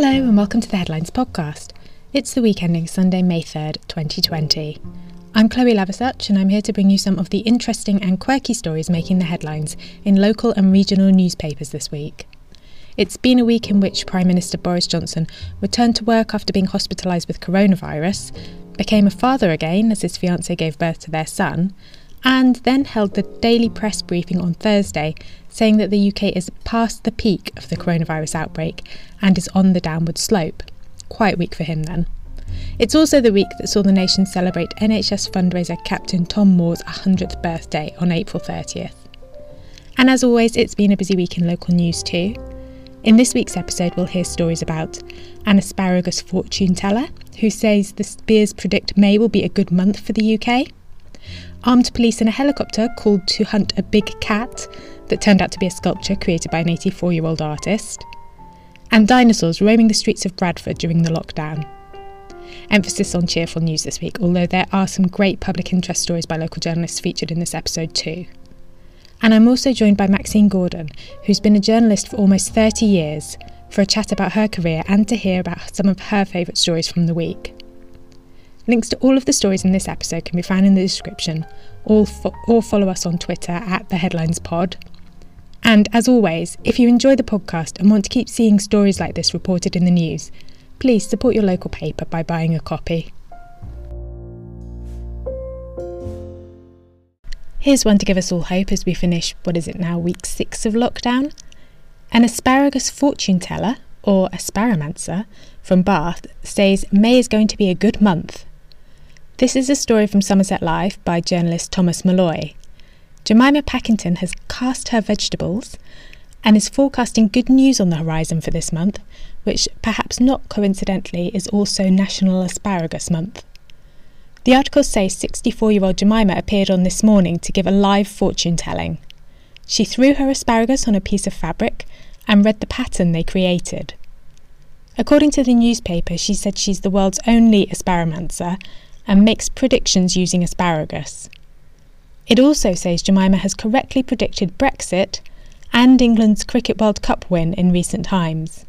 Hello, and welcome to the Headlines Podcast. It's the week ending Sunday, May 3rd, 2020. I'm Chloe Lavasuch, and I'm here to bring you some of the interesting and quirky stories making the headlines in local and regional newspapers this week. It's been a week in which Prime Minister Boris Johnson returned to work after being hospitalised with coronavirus, became a father again as his fiancée gave birth to their son, and then held the daily press briefing on Thursday saying that the UK is past the peak of the coronavirus outbreak and is on the downward slope. Quite week for him then. It's also the week that saw the nation celebrate NHS fundraiser Captain Tom Moore's 100th birthday on April 30th. And as always, it's been a busy week in local news too. In this week's episode, we'll hear stories about an asparagus fortune teller who says the Spears predict May will be a good month for the UK. Armed police in a helicopter called to hunt a big cat that turned out to be a sculpture created by an 84 year old artist, and dinosaurs roaming the streets of Bradford during the lockdown. Emphasis on cheerful news this week, although there are some great public interest stories by local journalists featured in this episode too. And I'm also joined by Maxine Gordon, who's been a journalist for almost 30 years, for a chat about her career and to hear about some of her favourite stories from the week. Links to all of the stories in this episode can be found in the description, or, fo- or follow us on Twitter at the Headlines Pod. And as always, if you enjoy the podcast and want to keep seeing stories like this reported in the news, please support your local paper by buying a copy. Here's one to give us all hope as we finish what is it now, week six of lockdown. An asparagus fortune teller, or asparamancer, from Bath says May is going to be a good month. This is a story from Somerset Live by journalist Thomas Malloy. Jemima Packington has cast her vegetables and is forecasting good news on the horizon for this month, which perhaps not coincidentally is also National Asparagus Month. The articles say 64 year old Jemima appeared on this morning to give a live fortune telling. She threw her asparagus on a piece of fabric and read the pattern they created. According to the newspaper, she said she's the world's only asparamancer and makes predictions using asparagus. It also says Jemima has correctly predicted Brexit and England's Cricket World Cup win in recent times.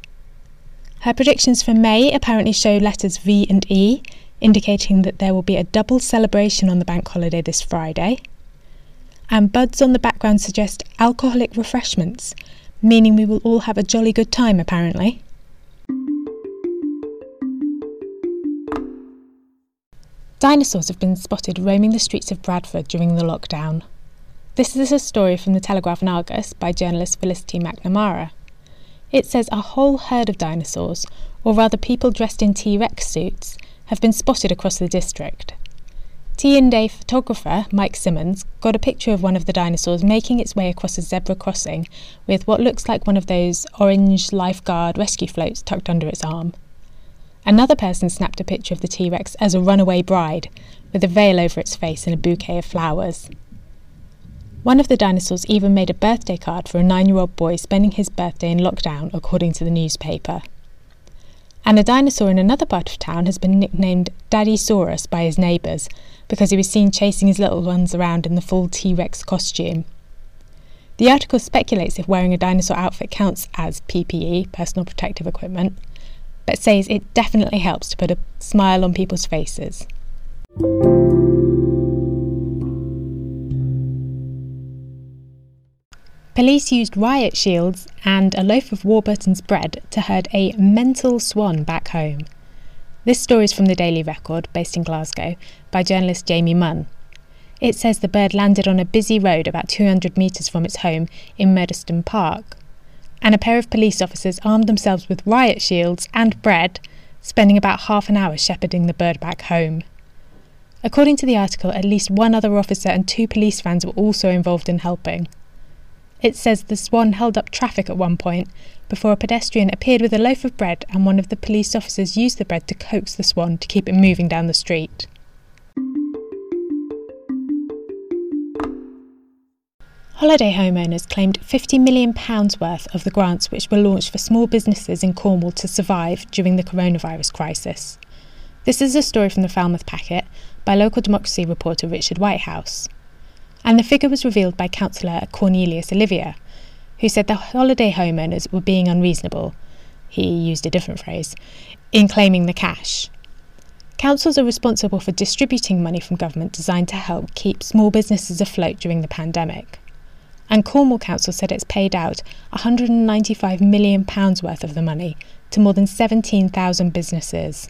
Her predictions for May apparently show letters V and E, indicating that there will be a double celebration on the bank holiday this Friday. And buds on the background suggest alcoholic refreshments, meaning we will all have a jolly good time apparently. Dinosaurs have been spotted roaming the streets of Bradford during the lockdown. This is a story from the Telegraph and Argus by journalist Felicity McNamara. It says a whole herd of dinosaurs, or rather people dressed in T Rex suits, have been spotted across the district. T&A photographer Mike Simmons got a picture of one of the dinosaurs making its way across a zebra crossing with what looks like one of those orange lifeguard rescue floats tucked under its arm. Another person snapped a picture of the T Rex as a runaway bride, with a veil over its face and a bouquet of flowers. One of the dinosaurs even made a birthday card for a nine year old boy spending his birthday in lockdown, according to the newspaper. And a dinosaur in another part of town has been nicknamed Daddy Saurus by his neighbours because he was seen chasing his little ones around in the full T Rex costume. The article speculates if wearing a dinosaur outfit counts as PPE, personal protective equipment, but says it definitely helps to put a smile on people's faces. Police used riot shields and a loaf of Warburton's bread to herd a mental swan back home. This story is from the Daily Record, based in Glasgow, by journalist Jamie Munn. It says the bird landed on a busy road about 200 metres from its home in Murdstone Park and a pair of police officers armed themselves with riot shields and bread, spending about half an hour shepherding the bird back home. According to the article, at least one other officer and two police vans were also involved in helping. It says the swan held up traffic at one point before a pedestrian appeared with a loaf of bread and one of the police officers used the bread to coax the swan to keep it moving down the street. Holiday homeowners claimed £50 million worth of the grants which were launched for small businesses in Cornwall to survive during the coronavirus crisis. This is a story from the Falmouth Packet by local democracy reporter Richard Whitehouse. And the figure was revealed by councillor Cornelius Olivier, who said the holiday homeowners were being unreasonable, he used a different phrase, in claiming the cash. Councils are responsible for distributing money from government designed to help keep small businesses afloat during the pandemic. And Cornwall Council said it's paid out £195 million worth of the money to more than 17,000 businesses.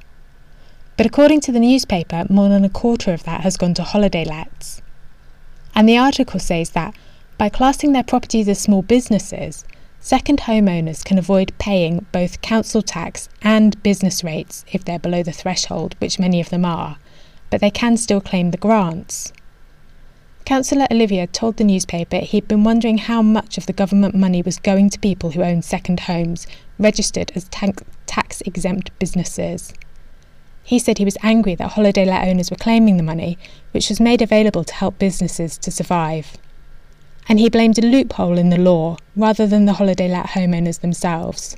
But according to the newspaper, more than a quarter of that has gone to holiday lets. And the article says that by classing their properties as small businesses, second homeowners can avoid paying both council tax and business rates if they're below the threshold, which many of them are, but they can still claim the grants. Councillor Olivier told the newspaper he'd been wondering how much of the government money was going to people who own second homes registered as tax exempt businesses. He said he was angry that holiday let owners were claiming the money, which was made available to help businesses to survive. And he blamed a loophole in the law rather than the holiday let homeowners themselves.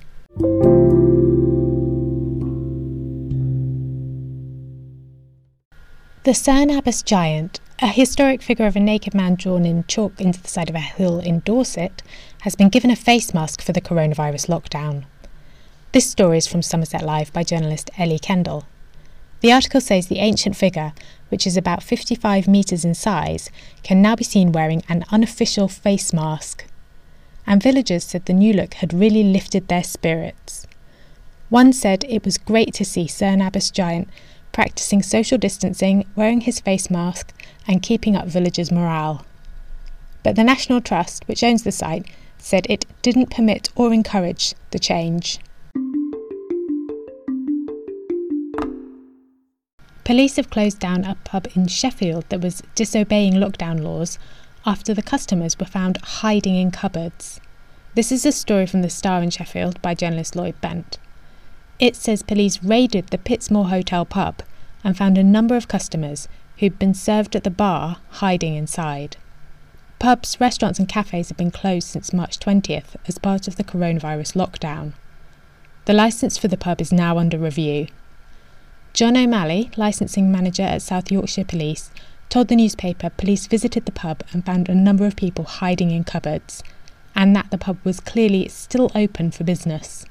The Cerne Abbas giant, a historic figure of a naked man drawn in chalk into the side of a hill in Dorset, has been given a face mask for the coronavirus lockdown. This story is from Somerset Live by journalist Ellie Kendall. The article says the ancient figure, which is about 55 metres in size, can now be seen wearing an unofficial face mask. And villagers said the new look had really lifted their spirits. One said it was great to see Cerne Abbas Giant practicing social distancing, wearing his face mask, and keeping up villagers' morale. But the National Trust, which owns the site, said it didn't permit or encourage the change. Police have closed down a pub in Sheffield that was disobeying lockdown laws after the customers were found hiding in cupboards. This is a story from the Star in Sheffield by journalist Lloyd Bent. It says police raided the Pitsmoor Hotel pub and found a number of customers who'd been served at the bar hiding inside. Pubs, restaurants, and cafes have been closed since March 20th as part of the coronavirus lockdown. The licence for the pub is now under review John O'Malley, licensing manager at South Yorkshire Police, told the newspaper police visited the pub and found a number of people hiding in cupboards, and that the pub was clearly still open for business.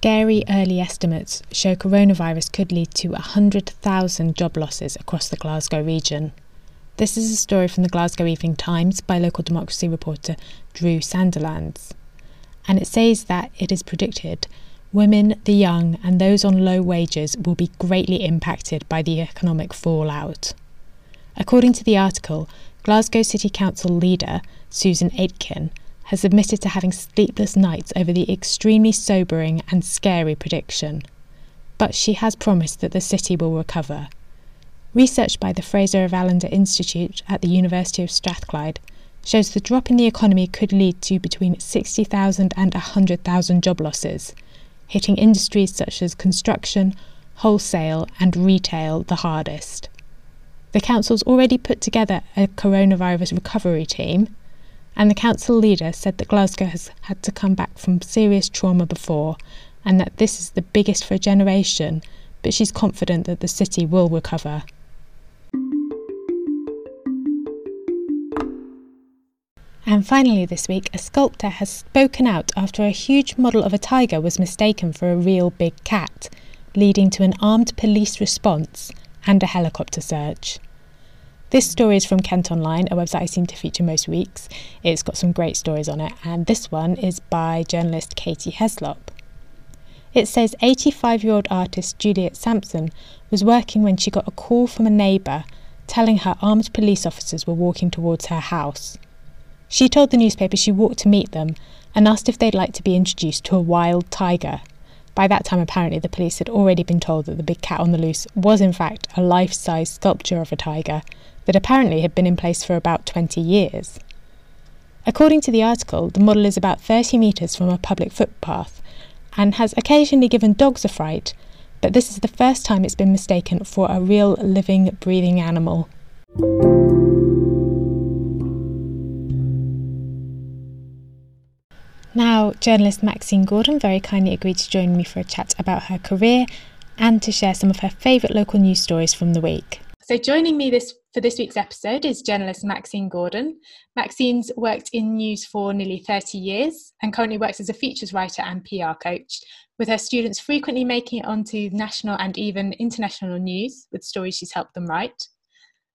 Scary early estimates show coronavirus could lead to 100,000 job losses across the Glasgow region. This is a story from the Glasgow Evening Times by local democracy reporter Drew Sandilands and it says that it is predicted women, the young, and those on low wages will be greatly impacted by the economic fallout. According to the article, Glasgow City Council leader Susan Aitken has admitted to having sleepless nights over the extremely sobering and scary prediction. But she has promised that the city will recover. Research by the Fraser of Allander Institute at the University of Strathclyde shows the drop in the economy could lead to between 60,000 and 100,000 job losses, hitting industries such as construction, wholesale, and retail the hardest. The council's already put together a coronavirus recovery team, and the council leader said that Glasgow has had to come back from serious trauma before and that this is the biggest for a generation, but she's confident that the city will recover. And finally, this week, a sculptor has spoken out after a huge model of a tiger was mistaken for a real big cat, leading to an armed police response and a helicopter search. This story is from Kent Online, a website I seem to feature most weeks. It's got some great stories on it, and this one is by journalist Katie Heslop. It says 85 year old artist Juliet Sampson was working when she got a call from a neighbour telling her armed police officers were walking towards her house. She told the newspaper she walked to meet them and asked if they'd like to be introduced to a wild tiger. By that time, apparently, the police had already been told that the big cat on the loose was, in fact, a life size sculpture of a tiger that apparently had been in place for about 20 years. According to the article, the model is about 30 metres from a public footpath and has occasionally given dogs a fright, but this is the first time it's been mistaken for a real living, breathing animal. Now, journalist Maxine Gordon very kindly agreed to join me for a chat about her career and to share some of her favourite local news stories from the week. So, joining me this for this week's episode is journalist Maxine Gordon. Maxine's worked in news for nearly 30 years and currently works as a features writer and PR coach, with her students frequently making it onto national and even international news with stories she's helped them write.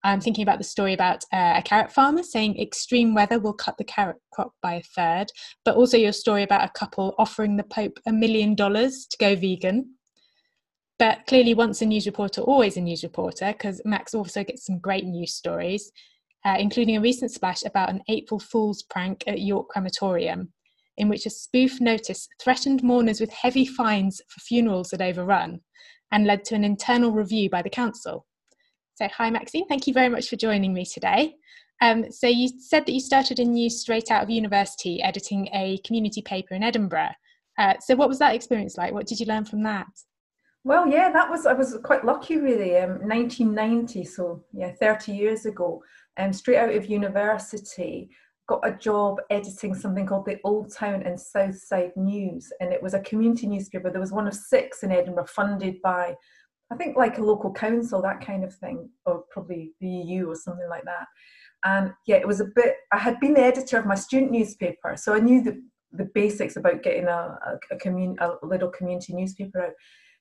I'm thinking about the story about uh, a carrot farmer saying extreme weather will cut the carrot crop by a third, but also your story about a couple offering the Pope a million dollars to go vegan. But clearly, once a news reporter, always a news reporter, because Max also gets some great news stories, uh, including a recent splash about an April Fool's prank at York Crematorium, in which a spoof notice threatened mourners with heavy fines for funerals that overrun and led to an internal review by the council. So, hi Maxine, thank you very much for joining me today. Um, so, you said that you started in news straight out of university, editing a community paper in Edinburgh. Uh, so, what was that experience like? What did you learn from that? Well, yeah, that was I was quite lucky, really. Um, 1990, so yeah, 30 years ago. Um, straight out of university, got a job editing something called the Old Town and South Side News, and it was a community newspaper. There was one of six in Edinburgh, funded by, I think, like a local council, that kind of thing, or probably the EU or something like that. And yeah, it was a bit. I had been the editor of my student newspaper, so I knew the the basics about getting a a, a, commun- a little community newspaper out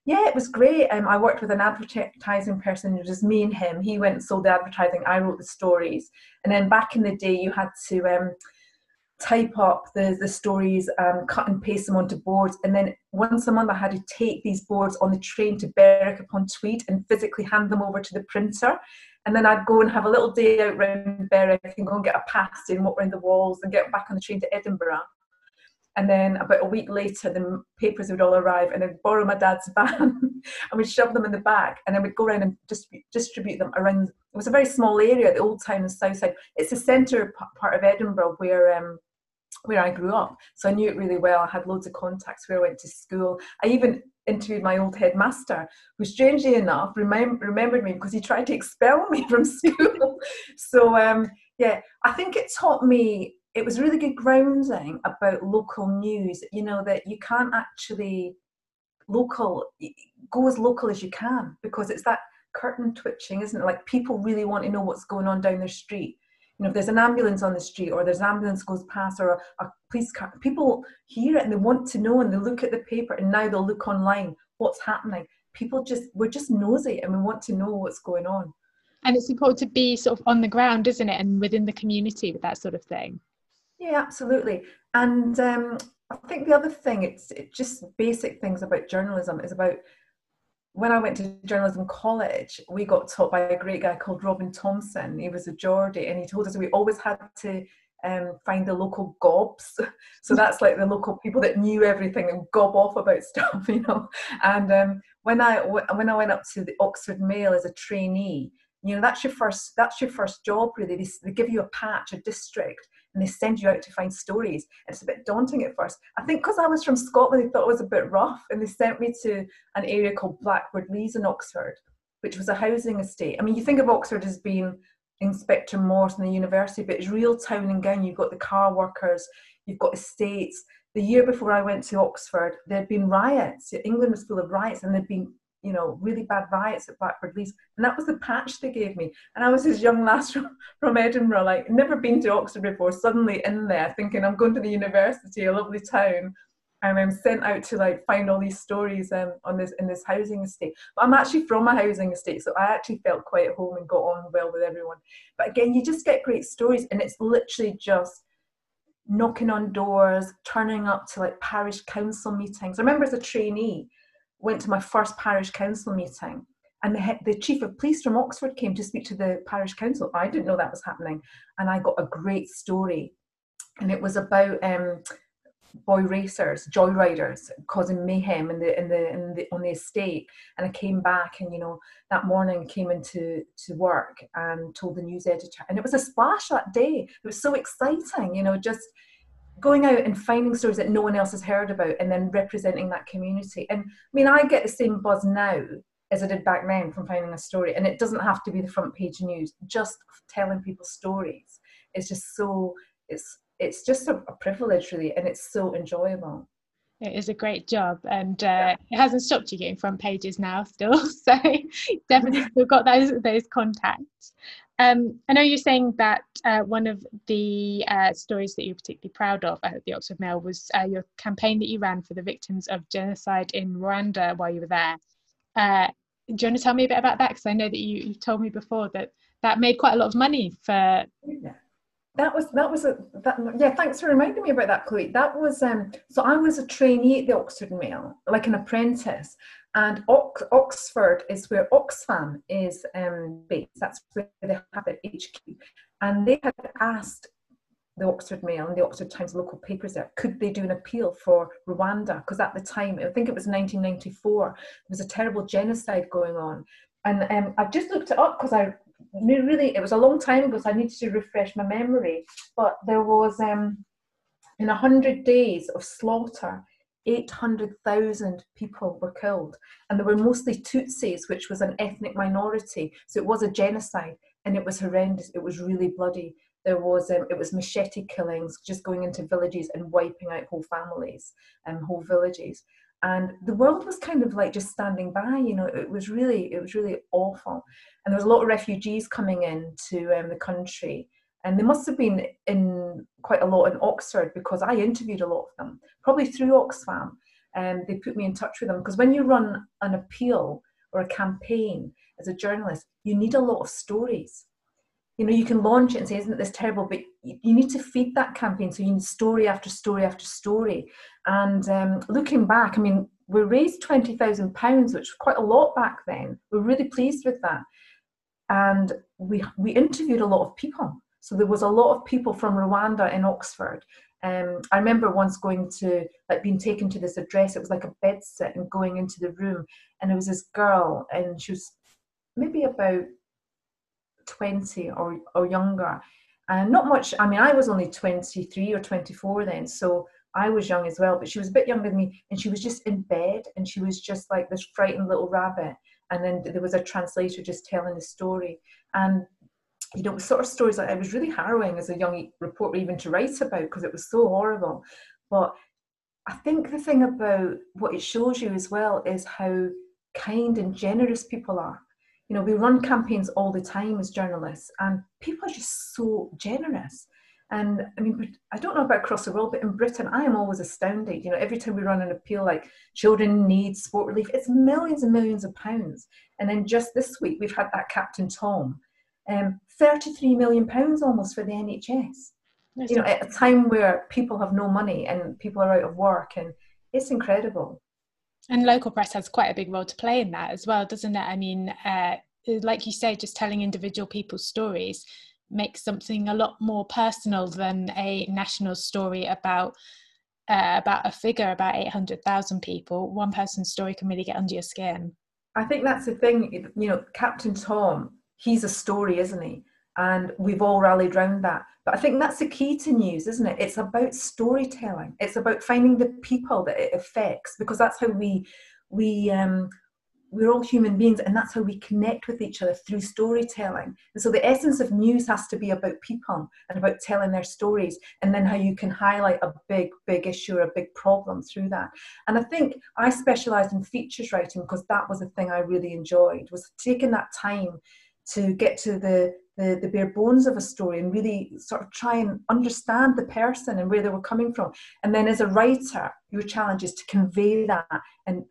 yeah, it was great. Um, I worked with an advertising person, it was me and him. He went and sold the advertising, I wrote the stories. And then back in the day, you had to um, type up the, the stories, um, cut and paste them onto boards. And then once a month, I had to take these boards on the train to Berwick upon Tweed and physically hand them over to the printer. And then I'd go and have a little day out around Berwick and go and get a pasty and walk around the walls and get back on the train to Edinburgh. And then about a week later, the papers would all arrive, and I'd borrow my dad's van and we'd shove them in the back, and then we'd go around and distribute, distribute them around. It was a very small area, the old town and south side. It's the centre part of Edinburgh where um, where I grew up, so I knew it really well. I had loads of contacts where I went to school. I even interviewed my old headmaster, who strangely enough remem- remembered me because he tried to expel me from school. so um, yeah, I think it taught me it was really good grounding about local news you know that you can't actually local go as local as you can because it's that curtain twitching isn't it? Like people really want to know what's going on down their street. You know if there's an ambulance on the street or there's an ambulance goes past or a, a police car people hear it and they want to know and they look at the paper and now they'll look online what's happening. People just we're just nosy and we want to know what's going on. And it's important to be sort of on the ground isn't it? And within the community with that sort of thing yeah, absolutely. And um, I think the other thing, it's it just basic things about journalism is about when I went to journalism college, we got taught by a great guy called Robin Thompson. He was a Geordie, and he told us we always had to um, find the local gobs. So that's like the local people that knew everything and gob off about stuff, you know. And um, when I when I went up to the Oxford Mail as a trainee, you know that's your first that's your first job really. They, they give you a patch, a district, and they send you out to find stories. It's a bit daunting at first. I think because I was from Scotland, they thought it was a bit rough, and they sent me to an area called Blackbird Leys in Oxford, which was a housing estate. I mean, you think of Oxford as being Inspector Morse and the university, but it's real town and gown. You've got the car workers, you've got estates. The year before I went to Oxford, there had been riots. England was full of riots, and there'd been you know, really bad riots at Blackbird Leys. And that was the patch they gave me. And I was this young lass from, from Edinburgh, like never been to Oxford before, suddenly in there thinking I'm going to the university, a lovely town. And I'm sent out to like find all these stories um, on this in this housing estate. But I'm actually from a housing estate, so I actually felt quite at home and got on well with everyone. But again, you just get great stories, and it's literally just knocking on doors, turning up to like parish council meetings. I remember as a trainee, went to my first parish council meeting and the, the chief of police from Oxford came to speak to the parish council. I didn't know that was happening, and I got a great story, and it was about um, boy racers, joyriders, causing mayhem in the in the in the on the estate. And I came back, and you know that morning came into to work and told the news editor, and it was a splash that day. It was so exciting, you know, just going out and finding stories that no one else has heard about and then representing that community. And I mean, I get the same buzz now as I did back then from finding a story. And it doesn't have to be the front page news, just telling people stories is just so, it's, it's just a, a privilege really, and it's so enjoyable. It is a great job, and uh, yeah. it hasn't stopped you getting front pages now, still. So definitely still got those those contacts. Um, I know you're saying that uh, one of the uh, stories that you're particularly proud of at the Oxford Mail was uh, your campaign that you ran for the victims of genocide in Rwanda while you were there. Uh, do you want to tell me a bit about that? Because I know that you, you told me before that that made quite a lot of money for. Yeah. That was that was a that, yeah. Thanks for reminding me about that, Chloe. That was um. So I was a trainee at the Oxford Mail, like an apprentice, and Ox- Oxford is where Oxfam is um, based. That's where they have their HQ. And they had asked the Oxford Mail and the Oxford Times local papers there, could they do an appeal for Rwanda? Because at the time, I think it was 1994, there was a terrible genocide going on. And um, I've just looked it up because I knew really, it was a long time ago, so I needed to refresh my memory. But there was, um, in 100 days of slaughter, 800,000 people were killed. And they were mostly Tutsis, which was an ethnic minority. So it was a genocide and it was horrendous. It was really bloody. There was um, it was machete killings, just going into villages and wiping out whole families and um, whole villages. And the world was kind of like just standing by. You know, it was really it was really awful. And there was a lot of refugees coming into um, the country and they must have been in quite a lot in Oxford because I interviewed a lot of them, probably through Oxfam. And um, they put me in touch with them because when you run an appeal or a campaign as a journalist, you need a lot of stories. You know, you can launch it and say, "Isn't this terrible?" But you need to feed that campaign, so you need story after story after story. And um, looking back, I mean, we raised twenty thousand pounds, which was quite a lot back then. We're really pleased with that, and we we interviewed a lot of people so there was a lot of people from Rwanda in Oxford. Um, I remember once going to, like, being taken to this address. It was like a bed sit and going into the room, and there was this girl, and she was maybe about 20 or, or younger. And not much, I mean, I was only 23 or 24 then, so I was young as well, but she was a bit younger than me, and she was just in bed, and she was just like this frightened little rabbit. And then there was a translator just telling the story. And you know, sort of stories like it was really harrowing as a young reporter even to write about because it was so horrible. But I think the thing about what it shows you as well is how kind and generous people are. You know, we run campaigns all the time as journalists, and people are just so generous. And I mean, I don't know about across the world, but in Britain, I am always astounded. You know, every time we run an appeal like children need sport relief, it's millions and millions of pounds. And then just this week, we've had that Captain Tom um, 33 million pounds almost for the NHS. You know, at a time where people have no money and people are out of work, and it's incredible. And local press has quite a big role to play in that as well, doesn't it? I mean, uh, like you say, just telling individual people's stories makes something a lot more personal than a national story about uh, about a figure about 800,000 people. One person's story can really get under your skin. I think that's the thing, you know, Captain Tom he's a story, isn't he? And we've all rallied around that. But I think that's the key to news, isn't it? It's about storytelling. It's about finding the people that it affects because that's how we we um, we're all human beings and that's how we connect with each other through storytelling and so the essence of news has to be about people and about telling their stories and then how you can highlight a big big issue or a big problem through that and i think i specialized in features writing because that was the thing i really enjoyed was taking that time to get to the, the, the bare bones of a story and really sort of try and understand the person and where they were coming from. And then as a writer, your challenge is to convey that and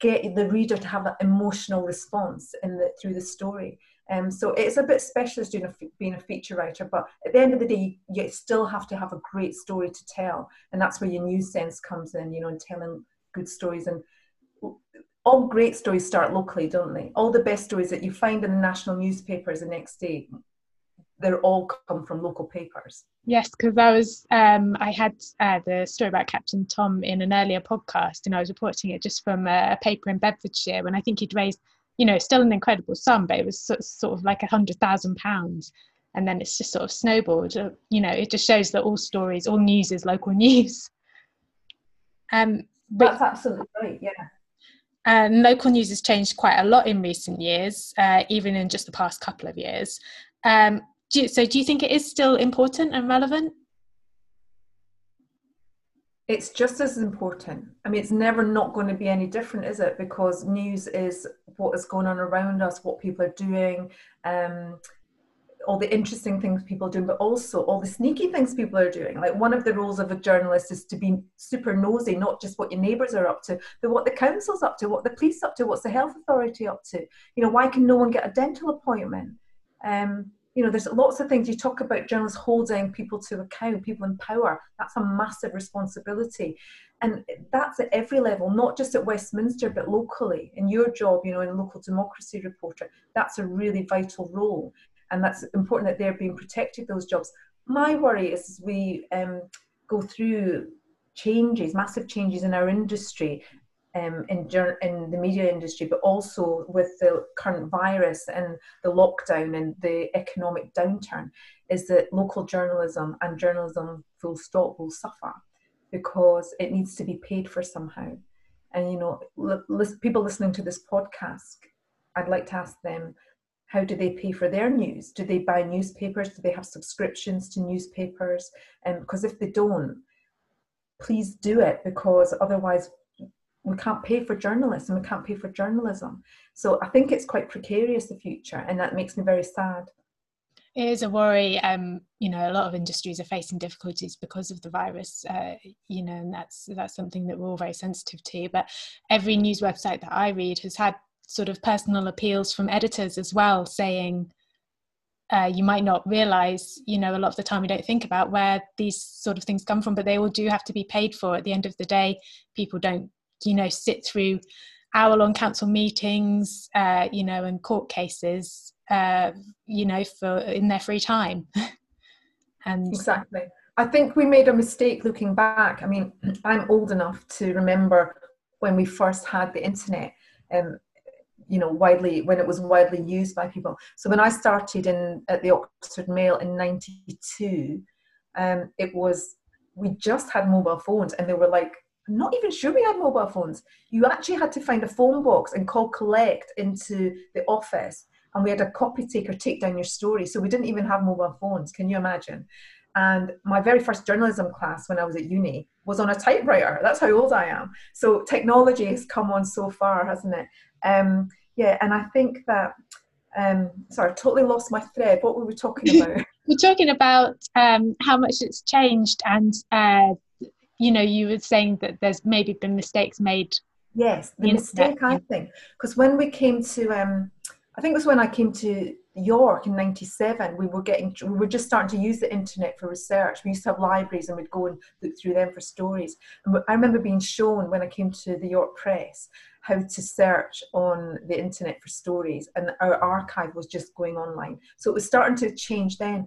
get the reader to have that emotional response in the, through the story. Um, so it's a bit specialist doing a, being a feature writer, but at the end of the day, you still have to have a great story to tell, and that's where your news sense comes in, you know, and telling good stories. And all great stories start locally, don't they? All the best stories that you find in the national newspapers the next day, they're all come from local papers. Yes, because I was um, I had uh, the story about Captain Tom in an earlier podcast, and I was reporting it just from a, a paper in Bedfordshire when I think he'd raised, you know, still an incredible sum, but it was sort, sort of like a hundred thousand pounds, and then it's just sort of snowballed. Uh, you know, it just shows that all stories, all news is local news. Um, but, That's absolutely right. Yeah. And local news has changed quite a lot in recent years, uh, even in just the past couple of years. Um, do you, so, do you think it is still important and relevant? it's just as important. I mean, it's never not going to be any different, is it? Because news is what is going on around us, what people are doing, um, all the interesting things people doing, but also all the sneaky things people are doing. Like one of the roles of a journalist is to be super nosy, not just what your neighbours are up to, but what the council's up to, what the police up to, what's the health authority up to. You know, why can no one get a dental appointment? Um, you know, there's lots of things you talk about journalists holding people to account, people in power. That's a massive responsibility. And that's at every level, not just at Westminster, but locally. In your job, you know, in local democracy reporter, that's a really vital role. And that's important that they're being protected, those jobs. My worry is as we um, go through changes, massive changes in our industry, um, in, in the media industry, but also with the current virus and the lockdown and the economic downturn, is that local journalism and journalism full stop will suffer because it needs to be paid for somehow. And you know, people listening to this podcast, I'd like to ask them, how do they pay for their news? Do they buy newspapers? Do they have subscriptions to newspapers? Um, because if they don't, please do it because otherwise we can't pay for journalists and we can't pay for journalism. So I think it's quite precarious the future, and that makes me very sad. It is a worry. Um, you know, a lot of industries are facing difficulties because of the virus. Uh, you know, and that's that's something that we're all very sensitive to. But every news website that I read has had sort of personal appeals from editors as well, saying. Uh, you might not realize, you know, a lot of the time we don't think about where these sort of things come from, but they all do have to be paid for. At the end of the day, people don't you know sit through hour long council meetings uh, you know and court cases uh, you know for in their free time and exactly i think we made a mistake looking back i mean i'm old enough to remember when we first had the internet um, you know widely when it was widely used by people so when i started in at the oxford mail in 92 um, it was we just had mobile phones and they were like I'm not even sure we had mobile phones. You actually had to find a phone box and call collect into the office, and we had a copy taker take down your story. So we didn't even have mobile phones. Can you imagine? And my very first journalism class when I was at uni was on a typewriter. That's how old I am. So technology has come on so far, hasn't it? Um, yeah, and I think that. Um, sorry, I totally lost my thread. What were we talking about? we're talking about um, how much it's changed and uh, you know you were saying that there's maybe been mistakes made yes the, the mistake i think because when we came to um i think it was when i came to york in 97 we were getting we were just starting to use the internet for research. We used to have libraries and we'd go and look through them for stories. And i remember being shown when i came to the york press how to search on the internet for stories and our archive was just going online. So it was starting to change then.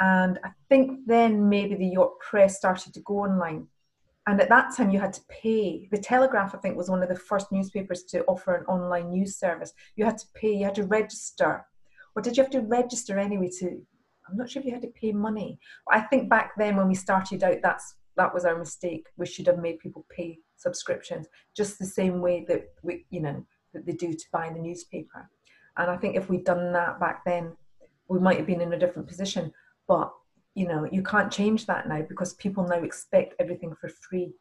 And i think then maybe the york press started to go online. And at that time you had to pay. The telegraph i think was one of the first newspapers to offer an online news service. You had to pay you had to register or did you have to register anyway to i'm not sure if you had to pay money i think back then when we started out that's that was our mistake. We should have made people pay subscriptions just the same way that we you know that they do to buy the newspaper. And i think if we'd done that back then we might have been in a different position. But you know you can't change that now because people now expect everything for free.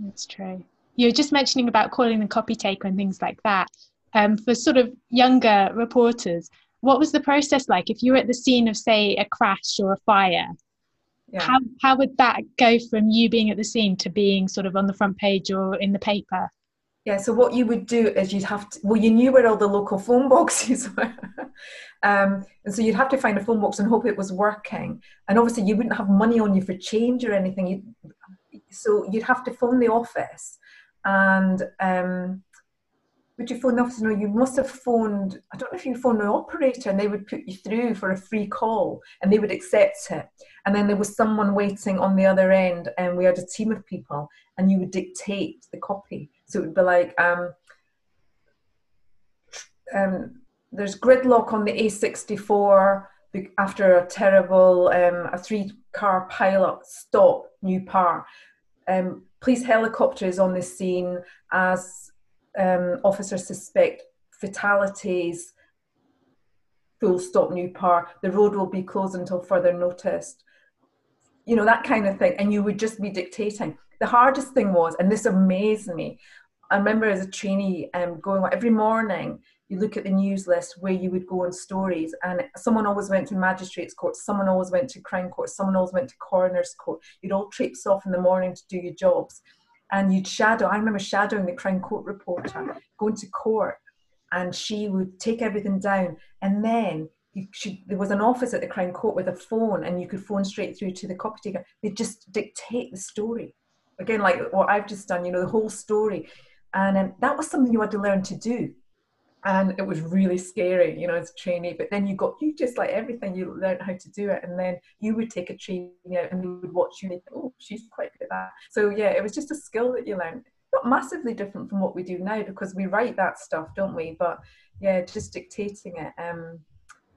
That's true. You were just mentioning about calling the copy taker and things like that. Um, for sort of younger reporters what was the process like if you were at the scene of say a crash or a fire yeah. how, how would that go from you being at the scene to being sort of on the front page or in the paper yeah, so what you would do is you'd have to, well, you knew where all the local phone boxes were. um, and so you'd have to find a phone box and hope it was working. And obviously, you wouldn't have money on you for change or anything. You'd, so you'd have to phone the office. And um, would you phone the office? No, you must have phoned, I don't know if you phoned the operator and they would put you through for a free call and they would accept it. And then there was someone waiting on the other end, and we had a team of people, and you would dictate the copy. So it would be like, um, um, there's gridlock on the A64 after a terrible, um, a three car pileup stop, New Par. Um, police helicopter is on the scene as um, officers suspect fatalities. Full stop, New Par. The road will be closed until further notice. You know, that kind of thing. And you would just be dictating the hardest thing was, and this amazed me. I remember as a trainee um, going every morning you look at the news list where you would go on stories and someone always went to magistrates court someone always went to crown court someone always went to coroner's court you'd all traipse off in the morning to do your jobs and you'd shadow i remember shadowing the crown court reporter going to court and she would take everything down. And then should, there was an office at the crown court with a phone and you could phone straight through to the copy taker. They just dictate the story. Again like what i've just done you know the whole story. And um, that was something you had to learn to do and it was really scary, you know, as a trainee. But then you got you just like everything, you learned how to do it, and then you would take a trainee out and you would watch you and oh, she's quite good at that. So yeah, it was just a skill that you learned. Not massively different from what we do now because we write that stuff, don't we? But yeah, just dictating it. Um,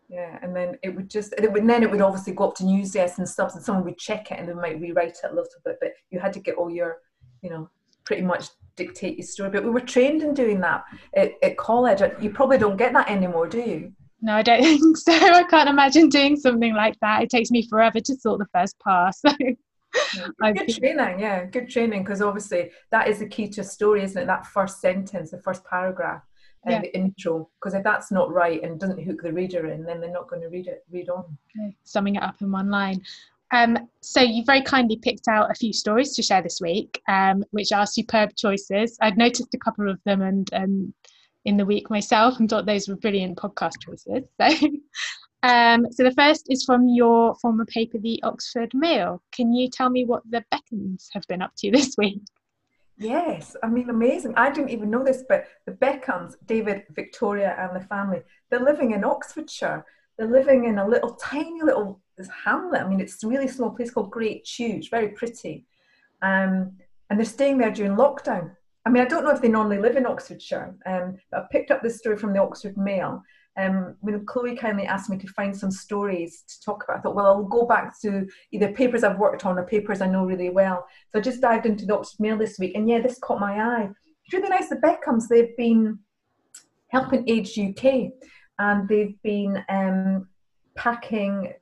yeah, and then it would just, and then it would obviously go up to news desks and stuff, and someone would check it and they might rewrite it a little bit, but you had to get all your, you know, pretty much dictate your story. But we were trained in doing that at, at college. You probably don't get that anymore, do you? No, I don't think so. I can't imagine doing something like that. It takes me forever to sort the first pass. So good training, yeah, good training because obviously that is the key to a story, isn't it? That first sentence, the first paragraph, and yeah. the intro. Because if that's not right and doesn't hook the reader in, then they're not going to read it, read on. Okay. Summing it up in one line. Um, so you very kindly picked out a few stories to share this week, um, which are superb choices. I'd noticed a couple of them and um, in the week myself and thought those were brilliant podcast choices. So, um, so the first is from your former paper, the Oxford Mail. Can you tell me what the Beckhams have been up to this week? Yes, I mean, amazing. I didn't even know this, but the Beckhams, David, Victoria, and the family, they're living in Oxfordshire. They're living in a little tiny little this hamlet. I mean, it's a really small place called Great Tew, very pretty. Um, and they're staying there during lockdown. I mean, I don't know if they normally live in Oxfordshire, um, but I picked up this story from the Oxford Mail. Um, when Chloe kindly asked me to find some stories to talk about, I thought, well, I'll go back to either papers I've worked on or papers I know really well. So I just dived into the Oxford Mail this week, and yeah, this caught my eye. It's really nice. The Beckhams, they've been helping Age UK, and they've been um, packing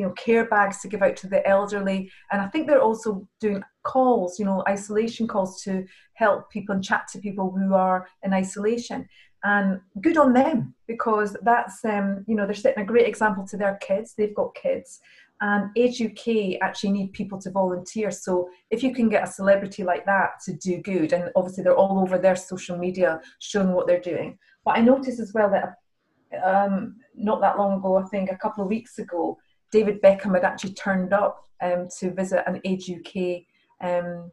you know care bags to give out to the elderly. And i think they're also doing calls you know isolation calls to help people and chat to people who are in isolation. And good on them because that's um, you know they're setting a great example to their kids. They've got kids. And age uk actually need people to volunteer. So if you can get a celebrity like that to do good and obviously they're all over their social media showing what they're doing. But i noticed as well that um, not that long ago i think a couple of weeks ago David Beckham had actually turned up um, to visit an Age UK, um,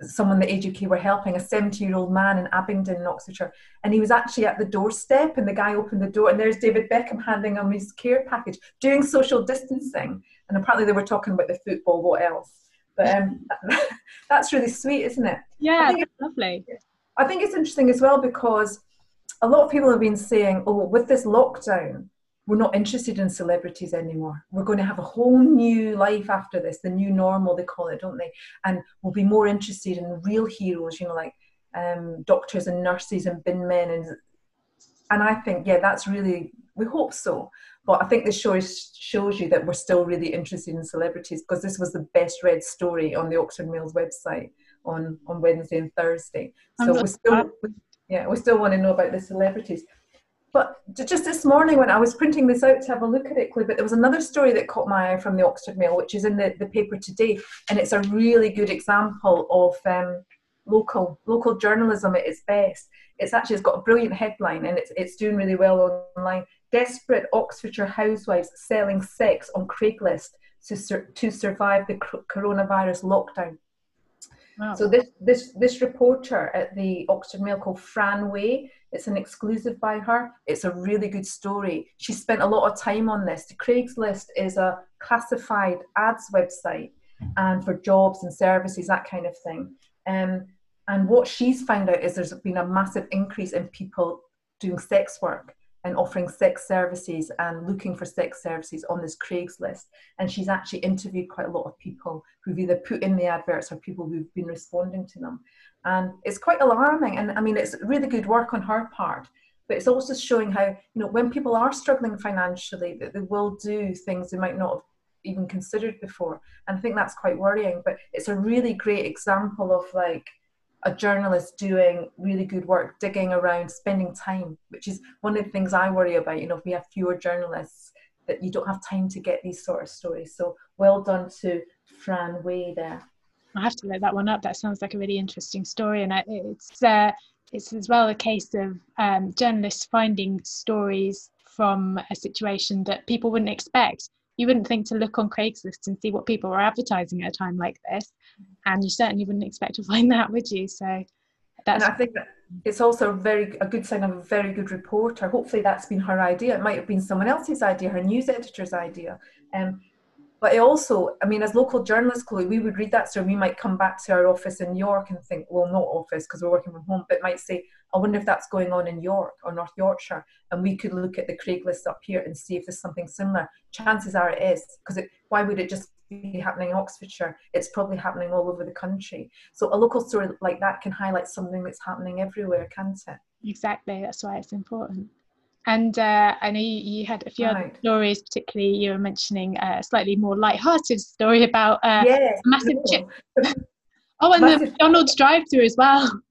someone that Age UK were helping, a 70 year old man in Abingdon, in Oxfordshire. And he was actually at the doorstep, and the guy opened the door, and there's David Beckham handing him his care package, doing social distancing. And apparently, they were talking about the football, what else? But um, that's really sweet, isn't it? Yeah, lovely. I think it's interesting as well because a lot of people have been saying, oh, with this lockdown, we're not interested in celebrities anymore. We're going to have a whole new life after this, the new normal, they call it, don't they? And we'll be more interested in real heroes, you know, like um, doctors and nurses and bin men. And, and I think, yeah, that's really, we hope so. But I think this show shows you that we're still really interested in celebrities because this was the best read story on the Oxford Mail's website on, on Wednesday and Thursday. So we still, yeah, we still want to know about the celebrities. But just this morning when I was printing this out to have a look at it, but there was another story that caught my eye from the Oxford Mail, which is in the, the paper today, and it's a really good example of um, local local journalism at its best. It's actually it's got a brilliant headline and it's it's doing really well online. Desperate Oxfordshire housewives selling sex on Craigslist to sur- to survive the coronavirus lockdown. Wow. So this this this reporter at the Oxford Mail called Fran Way it's an exclusive by her. It's a really good story. She spent a lot of time on this. The Craigslist is a classified ads website and for jobs and services, that kind of thing. Um, and what she's found out is there's been a massive increase in people doing sex work and offering sex services and looking for sex services on this Craigslist. And she's actually interviewed quite a lot of people who've either put in the adverts or people who've been responding to them. And it's quite alarming. And I mean, it's really good work on her part, but it's also showing how, you know, when people are struggling financially, that they will do things they might not have even considered before. And I think that's quite worrying. But it's a really great example of like a journalist doing really good work, digging around, spending time, which is one of the things I worry about. You know, if we have fewer journalists, that you don't have time to get these sort of stories. So well done to Fran Way there. I have to look that one up. That sounds like a really interesting story, and it's uh, it's as well a case of um, journalists finding stories from a situation that people wouldn't expect. You wouldn't think to look on Craigslist and see what people were advertising at a time like this, and you certainly wouldn't expect to find that, would you? So that's. And I think that it's also very a good sign of a very good reporter. Hopefully, that's been her idea. It might have been someone else's idea, her news editor's idea. Um, but it also, I mean, as local journalists, Chloe, we would read that story. We might come back to our office in York and think, well, not office because we're working from home, but might say, I wonder if that's going on in York or North Yorkshire. And we could look at the Craigslist up here and see if there's something similar. Chances are it is, because why would it just be happening in Oxfordshire? It's probably happening all over the country. So a local story like that can highlight something that's happening everywhere, can't it? Exactly. That's why it's important. And uh, I know you, you, had a few right. other stories, particularly you were mentioning a slightly more light-hearted story about uh, yes, a massive chip. oh, and massive the McDonald's drive-through as well.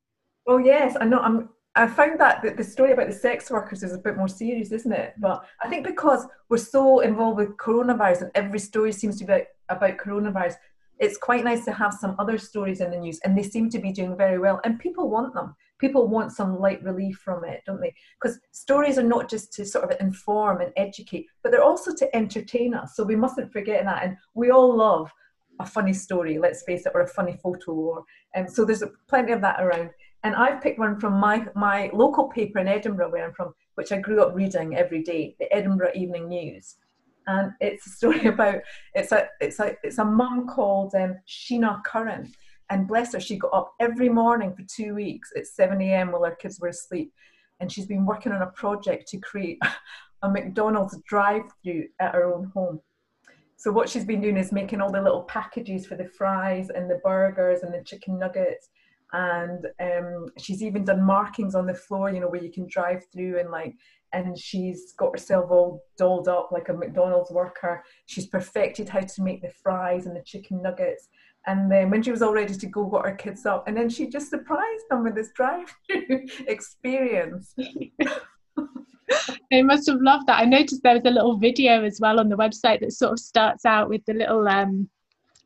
Oh yes, I know. I'm. I found that the, the story about the sex workers is a bit more serious, isn't it? But I think because we're so involved with coronavirus and every story seems to be about coronavirus, it's quite nice to have some other stories in the news, and they seem to be doing very well, and people want them people want some light relief from it, don't they? Because stories are not just to sort of inform and educate, but they're also to entertain us. So we mustn't forget that. And we all love a funny story, let's face it, or a funny photo. Or and so there's plenty of that around. And I've picked one from my my local paper in Edinburgh, where I'm from, which I grew up reading every day, the Edinburgh Evening News. And it's a story about it's a it's a it's a mum called um, Sheena Curran, and bless her, she got up every morning for two weeks at 7 a.m. while her kids were asleep. And she's been working on a project to create a McDonald's drive through at her own home. So, what she's been doing is making all the little packages for the fries and the burgers and the chicken nuggets. And um, she's even done markings on the floor, you know, where you can drive through and like and she's got herself all dolled up like a McDonald's worker. She's perfected how to make the fries and the chicken nuggets. And then when she was all ready to go, got her kids up, and then she just surprised them with this drive-through experience. they must have loved that. I noticed there was a little video as well on the website that sort of starts out with the little um,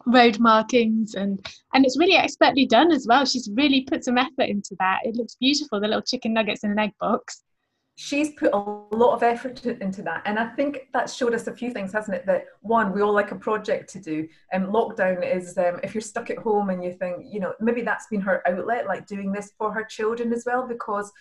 road markings and and it's really expertly done as well. She's really put some effort into that. It looks beautiful. The little chicken nuggets in an egg box she's put a lot of effort into that. And i think that showed us a few things hasn't it? That one we all like a project to do. And um, lockdown is um, if you're stuck at home and you think you know maybe that's been her outlet like doing this for her children as well because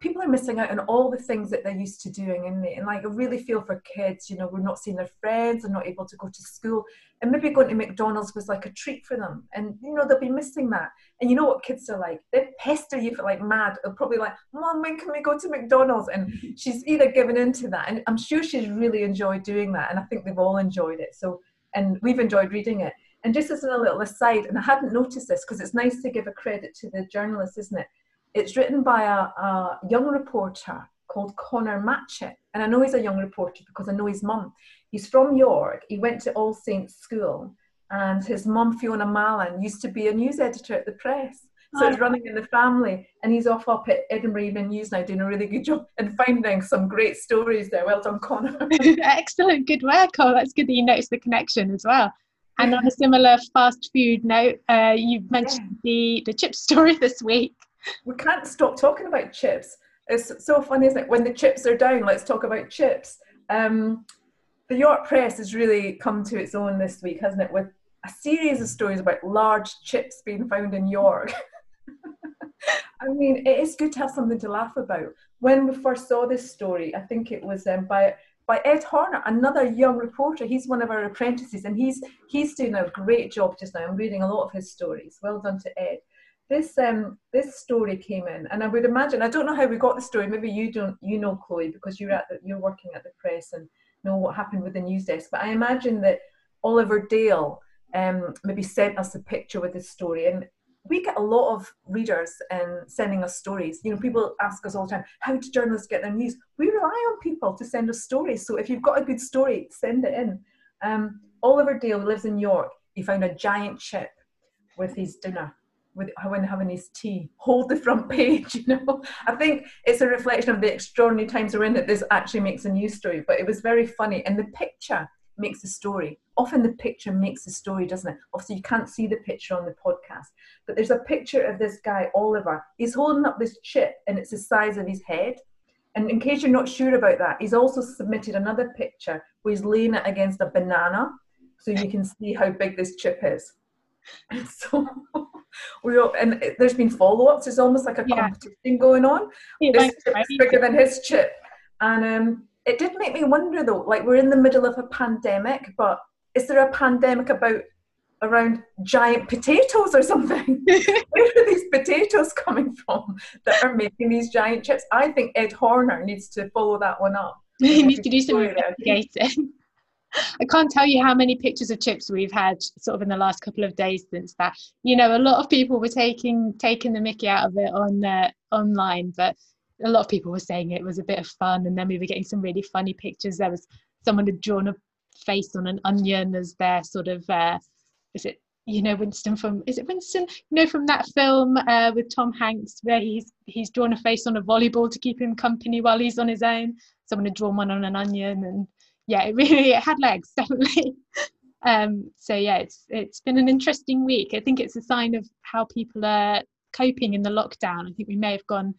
people are missing out on all the things that they're used to doing in it. And like I really feel for kids, you know, we're not seeing their friends, they're not able to go to school. And maybe going to McDonald's was like a treat for them. And you know, they'll be missing that. And you know what kids are like? They pester you for like mad. They're probably like, Mom, when can we go to McDonald's? And she's either given into that. And I'm sure she's really enjoyed doing that. And I think they've all enjoyed it. So and we've enjoyed reading it. And just as a little aside, and I hadn't noticed this because it's nice to give a credit to the journalist, isn't it? It's written by a, a young reporter called Conor Matchett. And I know he's a young reporter because I know his mum. He's from York. He went to All Saints School. And his mum, Fiona Mallon, used to be a news editor at the press. So it's running in the family. And he's off up at Edinburgh Evening News now doing a really good job and finding some great stories there. Well done, Conor. Excellent. Good work. Oh, that's good that you noticed the connection as well. And on a similar fast food note, uh, you mentioned yeah. the, the chip story this week we can't stop talking about chips. It's so funny, isn't it? When the chips are down, let's talk about chips. Um, the York Press has really come to its own this week, hasn't it? With a series of stories about large chips being found in York. I mean, it is good to have something to laugh about. When we first saw this story, I think it was um, by by Ed Horner, another young reporter. He's one of our apprentices, and he's he's doing a great job just now. I'm reading a lot of his stories. Well done to Ed this um this story came in and i would imagine i don't know how we got the story maybe you don't you know chloe because you're at the, you're working at the press and know what happened with the news desk but i imagine that oliver dale um maybe sent us a picture with this story and we get a lot of readers um, sending us stories. You know, people ask us all the time, how do journalists get their news? We rely on people to send us stories. So if you've got a good story, send it in. Um, Oliver Dale lives in York. He found a giant chip with his dinner with when having his tea. Hold the front page, you know. I think it's a reflection of the extraordinary times we're in that this actually makes a news story. But it was very funny, and the picture makes the story. Often the picture makes the story, doesn't it? Obviously, you can't see the picture on the podcast, but there's a picture of this guy Oliver. He's holding up this chip, and it's the size of his head. And in case you're not sure about that, he's also submitted another picture where he's laying it against a banana, so you can see how big this chip is. And so we all, and there's been follow-ups. It's almost like a yeah. competition going on. this chip's bigger than his chip, and um, it did make me wonder though. Like we're in the middle of a pandemic, but is there a pandemic about around giant potatoes or something? Where are these potatoes coming from that are making these giant chips? I think Ed Horner needs to follow that one up. he needs to do some investigating. I can't tell you how many pictures of chips we've had sort of in the last couple of days since that. You know, a lot of people were taking taking the Mickey out of it on uh, online, but a lot of people were saying it was a bit of fun, and then we were getting some really funny pictures. There was someone had drawn a face on an onion as their sort of uh, is it you know Winston from is it Winston you know from that film uh, with Tom Hanks where he's he's drawn a face on a volleyball to keep him company while he's on his own. Someone had drawn one on an onion and yeah, it really it had legs definitely. um, so yeah, it's it's been an interesting week. I think it's a sign of how people are coping in the lockdown. I think we may have gone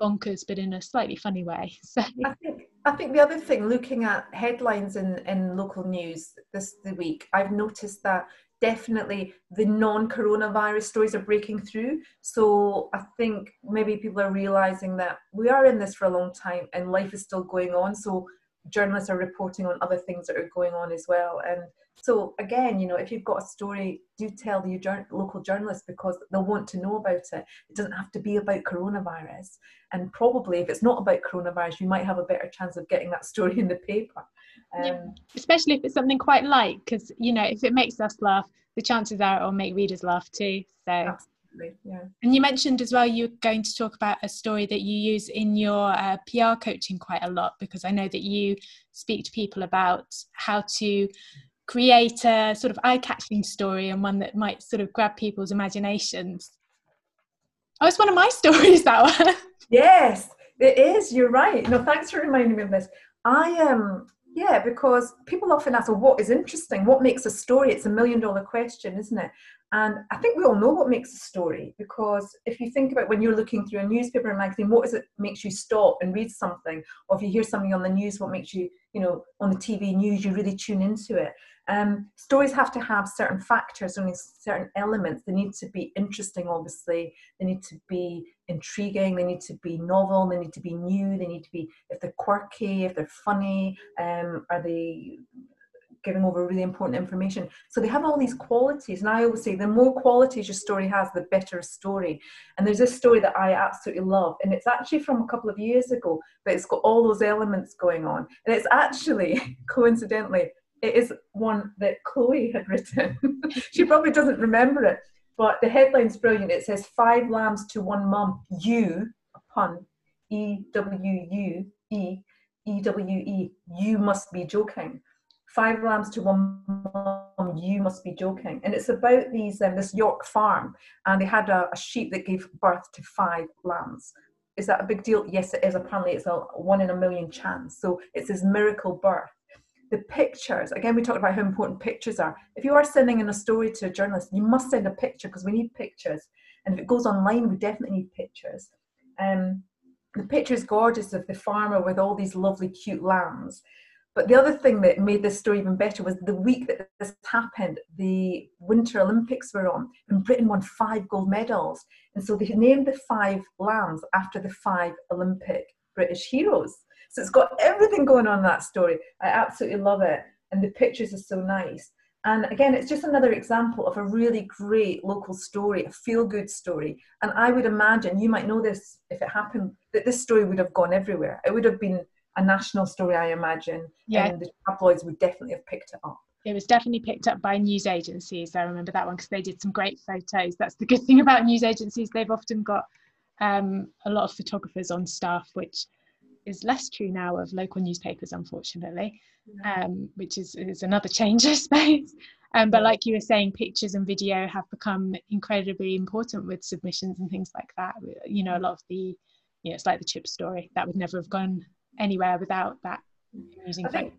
bonkers, but in a slightly funny way. So I think I think the other thing, looking at headlines in in local news this the week, I've noticed that definitely the non-coronavirus stories are breaking through so i think maybe people are realizing that we are in this for a long time and life is still going on so journalists are reporting on other things that are going on as well. And so again, you know, if you've got a story, do tell the local journalists because they'll want to know about it. It doesn't have to be about coronavirus. And probably if it's not about coronavirus, you might have a better chance of getting that story in the paper. Um, yeah. Especially if it's something quite light, because you know, if it makes us laugh, the chances are it'll make readers laugh too. So. Absolutely yeah. And you mentioned as well you're going to talk about a story that you use in your uh, PR coaching quite a lot because I know that you speak to people about how to create a sort of eye-catching story and one that might sort of grab people's imaginations. Oh, it's one of my stories, that one. yes, it is. You're right. No, thanks for reminding me of this. I am. Um, yeah, because people often ask, well, what is interesting? What makes a story? It's a million dollar question, isn't it? And I think we all know what makes a story because if you think about when you're looking through a newspaper or magazine, what is it makes you stop and read something? Or if you hear something on the news, what makes you, you know, on the TV news, you really tune into it. Um, stories have to have certain factors, only certain elements. They need to be interesting, obviously. They need to be intriguing. They need to be novel. They need to be new. They need to be, if they're quirky, if they're funny, um, are they giving over really important information. So they have all these qualities. And I always say the more qualities your story has, the better story. And there's this story that I absolutely love. And it's actually from a couple of years ago, but it's got all those elements going on. And it's actually, coincidentally, it is one that Chloe had written. she probably doesn't remember it, but the headline's brilliant. It says, Five lambs to one mum, you, a pun, E W U E, E W E, you must be joking five lambs to one mum, you must be joking. And it's about these um, this York farm, and they had a, a, sheep that gave birth to five lambs. Is that a big deal? Yes, it is. Apparently, it's a one in a million chance. So it's this miracle birth. The pictures, again, we talked about how important pictures are. If you are sending in a story to a journalist, you must send a picture because we need pictures. And if it goes online, we definitely need pictures. Um, the picture is gorgeous of the farmer with all these lovely, cute lambs. But the other thing that made this story even better was the week that this happened, the Winter Olympics were on, and Britain won five gold medals. And so they named the five lambs after the five Olympic British heroes. So it's got everything going on in that story. I absolutely love it. And the pictures are so nice. And again, it's just another example of a really great local story, a feel good story. And I would imagine, you might know this if it happened, that this story would have gone everywhere. It would have been a national story, I imagine. Yeah. And the tabloids would definitely have picked it up. It was definitely picked up by news agencies. I remember that one because they did some great photos. That's the good thing about news agencies. They've often got um, a lot of photographers on staff, which is less true now of local newspapers, unfortunately, um, which is, is another change, I suppose. Um, but like you were saying, pictures and video have become incredibly important with submissions and things like that. You know, a lot of the, you know, it's like the chip story that would never have gone anywhere without that using.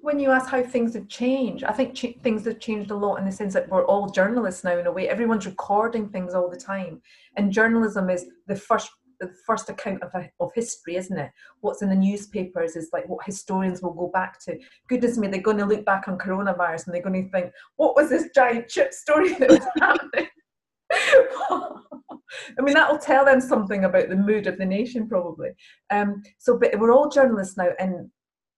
when you ask how things have changed, I think ch- things have changed a lot in the sense that we're all journalists now. In a way, everyone's recording things all the time, and journalism is the first the first account of, of history, isn't it? What's in the newspapers is like what historians will go back to. Goodness me, they're going to look back on coronavirus and they're going to think, what was this giant chip story that was happening? I mean, that'll tell them something about the mood of the nation, probably. Um, so, but we're all journalists now, and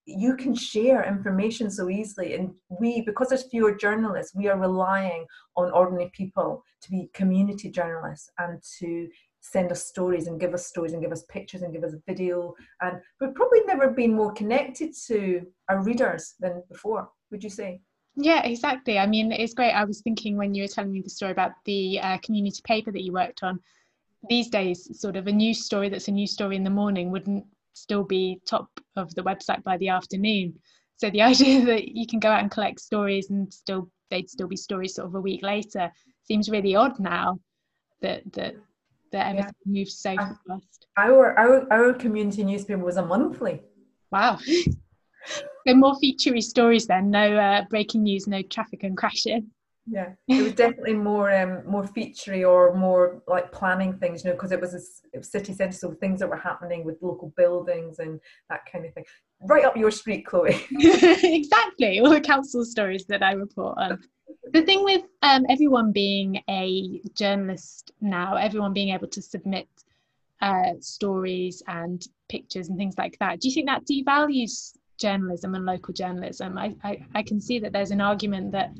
you can share information so easily. And we, because there's fewer journalists, we are relying on ordinary people to be community journalists and to send us stories and give us stories and give us pictures and give us a video. And we've probably never been more connected to our readers than before, would you say? Yeah, exactly. I mean, it's great. I was thinking when you were telling me the story about the uh, community paper that you worked on, these days, sort of a news story that's a news story in the morning wouldn't still be top of the website by the afternoon. So the idea that you can go out and collect stories and still they'd still be stories sort of a week later seems really odd now that that that everything yeah. moves so fast. Our, our our community newspaper was a monthly. Wow. so more featurey stories then, no uh, breaking news, no traffic and crashing. Yeah, it was definitely more um, more featurey or more like planning things, you know, because it was a it was city centre, so things that were happening with local buildings and that kind of thing. Right up your street, Chloe. exactly, all the council stories that I report on the thing with um, everyone being a journalist now, everyone being able to submit uh, stories and pictures and things like that, do you think that devalues journalism and local journalism? I, I, I can see that there's an argument that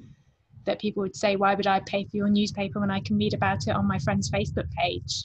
that people would say, why would I pay for your newspaper when I can read about it on my friend's Facebook page?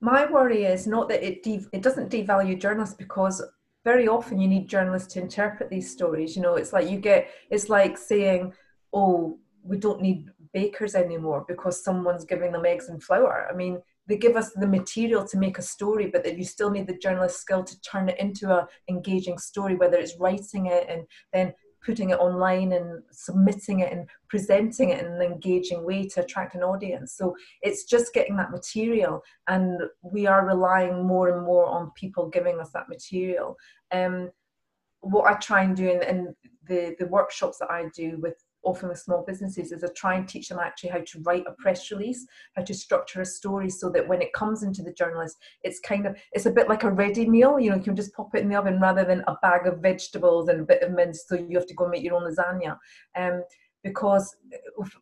My worry is not that it de- it doesn't devalue journalists because very often you need journalists to interpret these stories. You know, it's like you get it's like saying, oh, we don't need bakers anymore because someone's giving them eggs and flour. I mean, they give us the material to make a story, but that you still need the journalist skill to turn it into a engaging story, whether it's writing it and then putting it online and submitting it and presenting it in an engaging way to attract an audience. So it's just getting that material, and we are relying more and more on people giving us that material. Um, what I try and do in, in the the workshops that I do with often with small businesses is I try and teach them actually how to write a press release, how to structure a story so that when it comes into the journalist, it's kind of it's a bit like a ready meal. You know, you can just pop it in the oven rather than a bag of vegetables and a bit of mince, so you have to go make your own lasagna. Um, because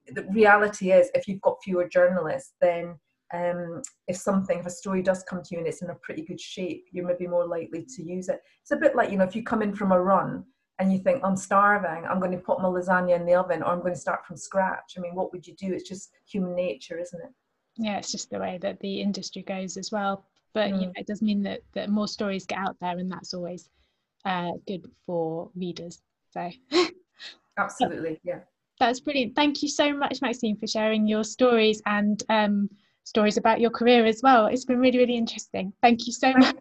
the reality is, if you've got fewer journalists, then um, if something, if a story does come to you and it's in a pretty good shape, you're maybe more likely to use it. It's a bit like you know, if you come in from a run and you think i'm starving. I'm going to put my lasagna in the oven or i'm going to start from scratch. I mean what would you do? It's just human nature isn't it? Yeah it's just the way that the industry goes as well. But mm. you know, it does mean that, that more stories get out there and that's always uh, good for readers so. Absolutely yeah. That's brilliant. Thank you so much maxine for sharing your stories and um, stories about your career as well. It's been really really interesting. Thank you so much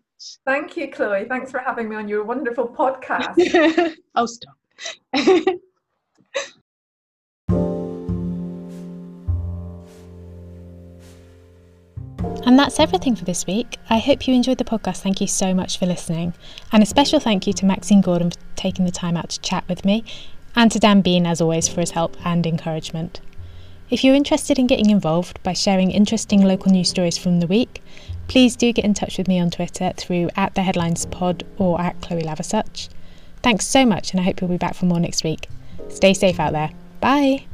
Thank you, Chloe. Thanks for having me on your wonderful podcast. I'll oh, stop. And that's everything for this week. I hope you enjoyed the podcast. Thank you so much for listening. And a special thank you to Maxine Gordon for taking the time out to chat with me, and to Dan Bean, as always, for his help and encouragement. If you're interested in getting involved by sharing interesting local news stories from the week, please do get in touch with me on Twitter through at the headlines pod or at Chloe Laversuch. Thanks so much, and I hope you'll be back for more next week. Stay safe out there. Bye.